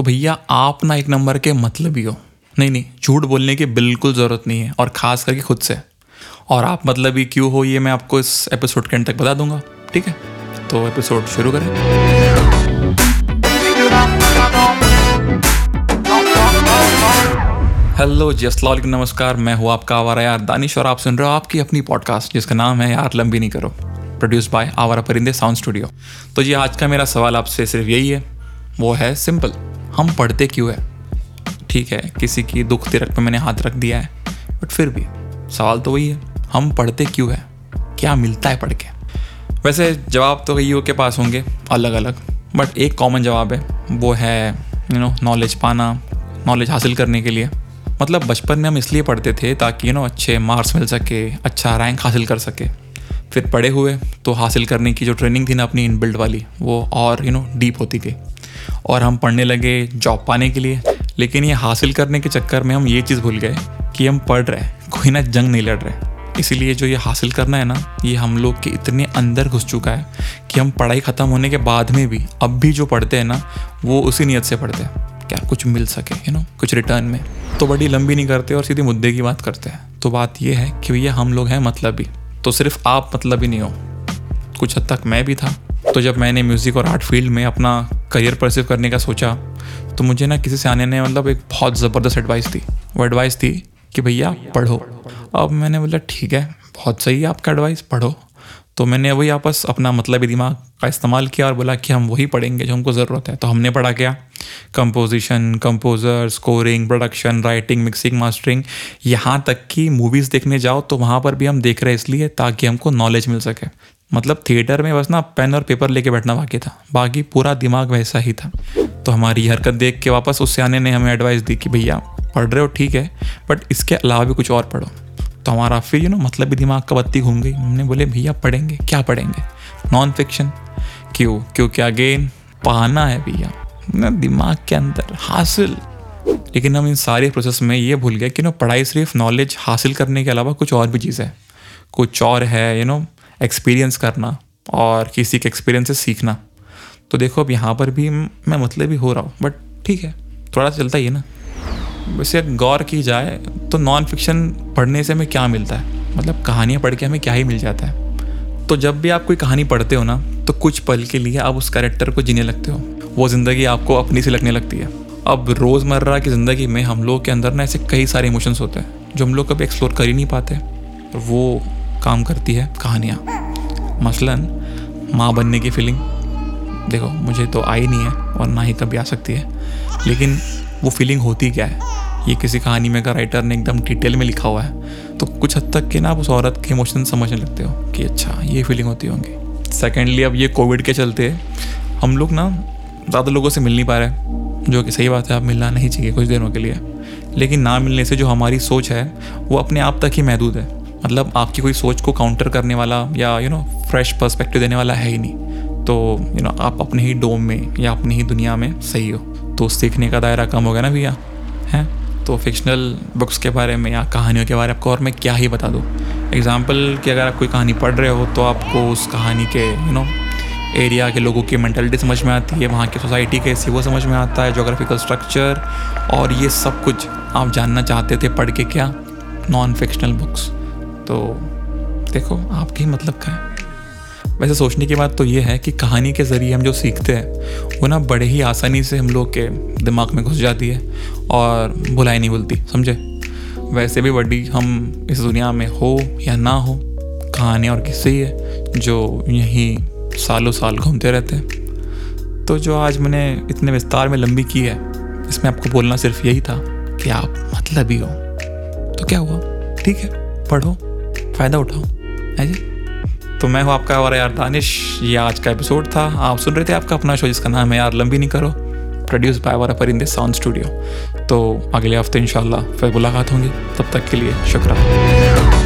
तो भैया आप ना एक नंबर के मतलब ही। हो नहीं नहीं, झूठ बोलने की बिल्कुल ज़रूरत नहीं है, और ख़ास करके खुद से। और आप मतलब ही क्यों हो, ये मैं आपको इस एपिसोड के एंड तक बता दूँगा, ठीक है? तो एपिसोड शुरू करें। हेलो जी, अस्सलाम नमस्कार, मैं हूँ आपका आवारा यार दानिश, और आप सुन रहे हो आपकी अपनी पॉडकास्ट जिसका नाम है यार लंबी नहीं करो प्रोड्यूस बाय आवारा परिंदे साउंड स्टूडियो तो जी, आज का मेरा सवाल आपसे सिर्फ़ यही है, वो है सिंपल हम पढ़ते क्यों है? ठीक है, किसी की दुख तिरक पे मैंने हाथ रख दिया है बट फिर भी, सवाल तो वही है, हम पढ़ते क्यों है? क्या मिलता है पढ़ के? वैसे जवाब तो कईयों के पास होंगे अलग अलग बट एक कॉमन जवाब है, वो है यू नो नॉलेज पाना नॉलेज हासिल करने के लिए। मतलब बचपन में हम इसलिए पढ़ते थे ताकि यू नो अच्छे मार्क्स मिल सके अच्छा रैंक हासिल कर सके। फिर पढ़े हुए तो हासिल करने की जो ट्रेनिंग थी ना अपनी इनबिल्ड वाली, वो और यू नो डीप होती गई। और हम पढ़ने लगे जॉब पाने के लिए। लेकिन ये हासिल करने के चक्कर में हम ये चीज़ भूल गए कि हम पढ़ रहे हैं, कोई ना जंग नहीं लड़ रहे इसीलिए जो ये हासिल करना है ना, ये हम लोग के इतने अंदर घुस चुका है कि हम पढ़ाई ख़त्म होने के बाद में भी, अब भी जो पढ़ते हैं ना, वो उसी नीयत से पढ़ते हैं। क्या कुछ मिल सके यू नो कुछ रिटर्न में। तो बड़ी लंबी नहीं करते और सीधे मुद्दे की बात करते हैं। तो बात ये है कि भैया हम लोग हैं मतलब ही। तो सिर्फ़ आप मतलब ही नहीं हो। कुछ हद तक मैं भी था। तो जब मैंने म्यूज़िक और आर्ट फ़ील्ड में अपना करियर परसिव करने का सोचा तो मुझे ना किसी से आने ने मतलब एक बहुत ज़बरदस्त एडवाइस दी। वो एडवाइस थी कि भैया, पढ़ो। अब मैंने बोला, ठीक है, बहुत सही है आपका एडवाइस पढ़ो। तो मैंने वही आपस अपना मतलब दिमाग का इस्तेमाल किया और बोला कि हम वही पढ़ेंगे जो हमको ज़रूरत है। तो हमने पढ़ा क्या? Composition composer scoring production writing mixing mastering यहाँ तक कि मूवीज़ देखने जाओ तो वहाँ पर भी हम देख रहे हैं इसलिए ताकि हमको नॉलेज मिल सके। मतलब थिएटर में बस ना पेन और पेपर लेके बैठना बाकी था। बाकी पूरा दिमाग वैसा ही था। तो हमारी हरकत देख के वापस उस आने ने हमें एडवाइस दी कि भैया, पढ़ रहे हो ठीक है बट इसके अलावा भी कुछ और पढ़ो। तो हमारा फिर यू नो मतलब भी दिमाग का बत्ती घूम गई। हमने बोले, भैया, पढ़ेंगे, क्या पढ़ेंगे? नॉन फिक्शन क्यों? क्योंकि अगेन पाना है भैया। ना दिमाग के अंदर हासिल। लेकिन हम इन सारे प्रोसेस में ये भूल गए कि नो पढ़ाई सिर्फ़ नॉलेज हासिल करने के अलावा कुछ और भी चीज़ है। कुछ और है यू नो एक्सपीरियंस करना और किसी के एक्सपीरियंस से सीखना। तो देखो, अब यहाँ पर भी मैं मतलब भी हो रहा हूँ बट ठीक है, थोड़ा चलता ही है ना। वैसे गौर की जाए तो नॉन फिक्शन पढ़ने से हमें क्या मिलता है? मतलब कहानियाँ पढ़ के हमें क्या ही मिल जाता है? तो जब भी आप कोई कहानी पढ़ते हो ना तो कुछ पल के लिए आप उस कैरेक्टर को जीने लगते हो। वो ज़िंदगी आपको अपनी से लगने लगती है। अब रोज़मर्रा की ज़िंदगी में हम लोग के अंदर ना ऐसे कई सारे इमोशंस होते हैं, जो हम लोग कभी एक्सप्लोर कर ही नहीं पाते। वो काम करती है कहानियाँ। मसलन, माँ बनने की फीलिंग देखो, मुझे तो आई नहीं है और ना ही कभी आ सकती है। लेकिन वो फीलिंग होती क्या है? ये किसी कहानी में का राइटर ने एकदम डिटेल में लिखा हुआ है। तो कुछ हद तक के ना आप उस औरत के इमोशन समझने लगते हो कि अच्छा ये फीलिंग होती होंगी। सेकेंडली अब ये कोविड के चलते हम लोग ना ज़्यादा लोगों से मिल नहीं पा रहे जो कि सही बात है आप मिलना नहीं चाहिए कुछ दिनों के लिए। लेकिन ना मिलने से जो हमारी सोच है, वो अपने आप तक ही महदूद है। मतलब आपकी कोई सोच को काउंटर करने वाला या यू नो फ्रेश पर्सपेक्टिव देने वाला है ही नहीं। तो यू नो आप अपने ही डोम में या अपनी ही दुनिया में सही हो। तो सीखने का दायरा कम होगा ना भैया, हैं? तो फिक्शनल बुक्स के बारे में या कहानियों के बारे में आपको और मैं क्या ही बता दूँ। एग्ज़ाम्पल कि अगर आप कोई कहानी पढ़ रहे हो तो आपको उस कहानी के यू नो एरिया के लोगों की मैंटलिटी समझ में आती है, वहाँ की सोसाइटी कैसी वो समझ में आता है जोग्राफिकल स्ट्रक्चर और ये सब कुछ आप जानना चाहते थे पढ़ के क्या? नॉन फिक्शनल बुक्स तो देखो, आपके ही मतलब का है? वैसे सोचने की बात तो ये है कि कहानी के ज़रिए हम जो सीखते हैं, वो ना बड़े ही आसानी से हम लोग के दिमाग में घुस जाती है और भुलाई नहीं भूलती, समझे? वैसे भी बड़ी हम इस दुनिया में हो या ना हो, कहानी और किस्से ही है, जो यहीं सालों साल घूमते रहते हैं। तो जो आज मैंने इतने विस्तार में लंबी की है, इसमें आपको बोलना सिर्फ़ यही था कि आप मतलब ही हो। तो क्या हुआ? ठीक है, पढ़ो। फ़ायदा उठाओ है जी? तो मैं हूँ आपका और यार दानिश। ये आज का एपिसोड था। आप सुन रहे थे आपका अपना शो जिसका नाम है यार लंबी नहीं करो। प्रोड्यूस बाय वारा पर इन दिस साउंड स्टूडियो तो अगले हफ़्ते इंशाल्लाह फिर मुलाकात होंगी। तब तक के लिए शुक्रिया।